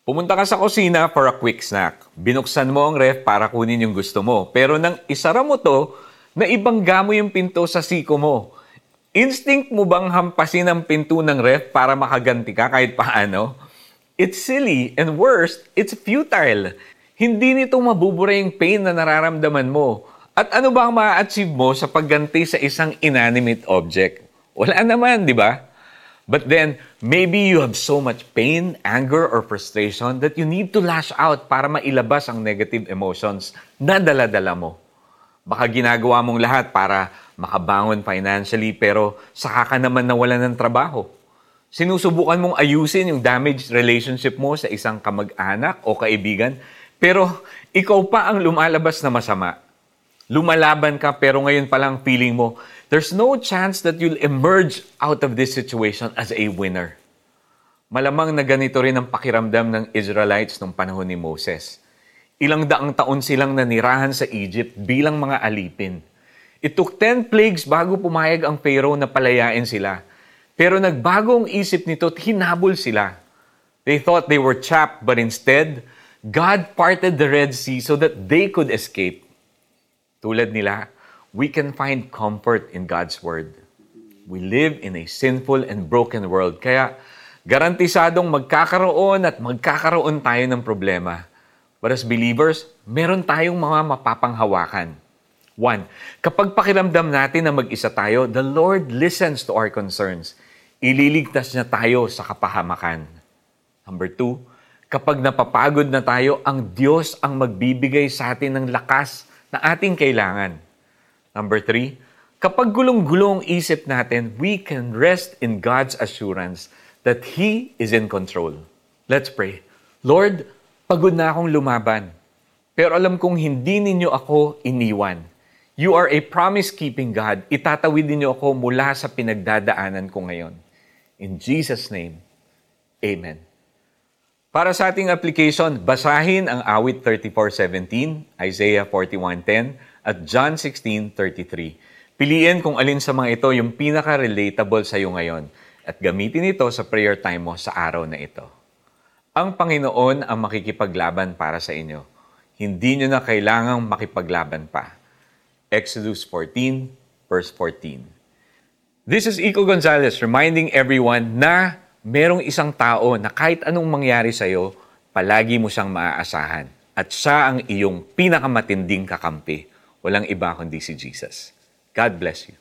Pumunta ka sa kusina for a quick snack. Binuksan mo ang ref para kunin yung gusto mo. Pero nang isara mo to, naibangga mo yung pinto sa siko mo. Instinct mo bang hampasin ang pinto ng ref para makaganti ka kahit paano? It's silly and worst, it's futile. Hindi nito mabubura yung pain na nararamdaman mo. At ano ba ang ma-achieve mo sa pagganti sa isang inanimate object? Wala naman, di ba? But then, maybe you have so much pain, anger, or frustration that you need to lash out para mailabas ang negative emotions na dala-dala mo. Baka ginagawa mong lahat para makabangon financially pero saka ka naman nawalan ng trabaho. Sinusubukan mong ayusin yung damaged relationship mo sa isang kamag-anak o kaibigan pero ikaw pa ang lumalabas na masama. Lumalaban ka pero ngayon pa lang feeling mo, there's no chance that you'll emerge out of this situation as a winner. Malamang na ganito rin ang pakiramdam ng Israelites nung panahon ni Moses. Ilang daang taon silang nanirahan sa Egypt bilang mga alipin. It took 10 plagues bago pumayag ang Pharaoh na palayain sila. Pero nagbago ang isip nito at hinabol sila. They thought they were trapped but instead, God parted the Red Sea so that they could escape. Tulad nila, we can find comfort in God's Word. We live in a sinful and broken world, kaya garantisadong magkakaroon at magkakaroon tayo ng problema. But as believers, meron tayong mga mapapanghawakan. One, kapag pakiramdam natin na mag-isa tayo, the Lord listens to our concerns. Ililigtas niya tayo sa kapahamakan. Number two, kapag napapagod na tayo, ang Diyos ang magbibigay sa atin ng lakas na ating kailangan. Number three, kapag gulong-gulong isip natin, we can rest in God's assurance that He is in control. Let's pray. Lord, pagod na akong lumaban. Pero alam kong hindi ninyo ako iniwan. You are a promise-keeping God. Itatawid ninyo ako mula sa pinagdadaanan ko ngayon. In Jesus' name, Amen. Para sa ating application, basahin ang awit 34.17, Isaiah 41.10, at John 16.33. Piliin kung alin sa mga ito yung pinaka-relatable sa iyo ngayon at gamitin ito sa prayer time mo sa araw na ito. Ang Panginoon ang makikipaglaban para sa inyo. Hindi nyo na kailangang makipaglaban pa. Exodus 14, verse 14. This is Iko Gonzalez reminding everyone na merong isang tao na kahit anong mangyari sa'yo, palagi mo siyang maaasahan. At siya ang iyong pinakamatinding kakampi. Walang iba kundi si Jesus. God bless you.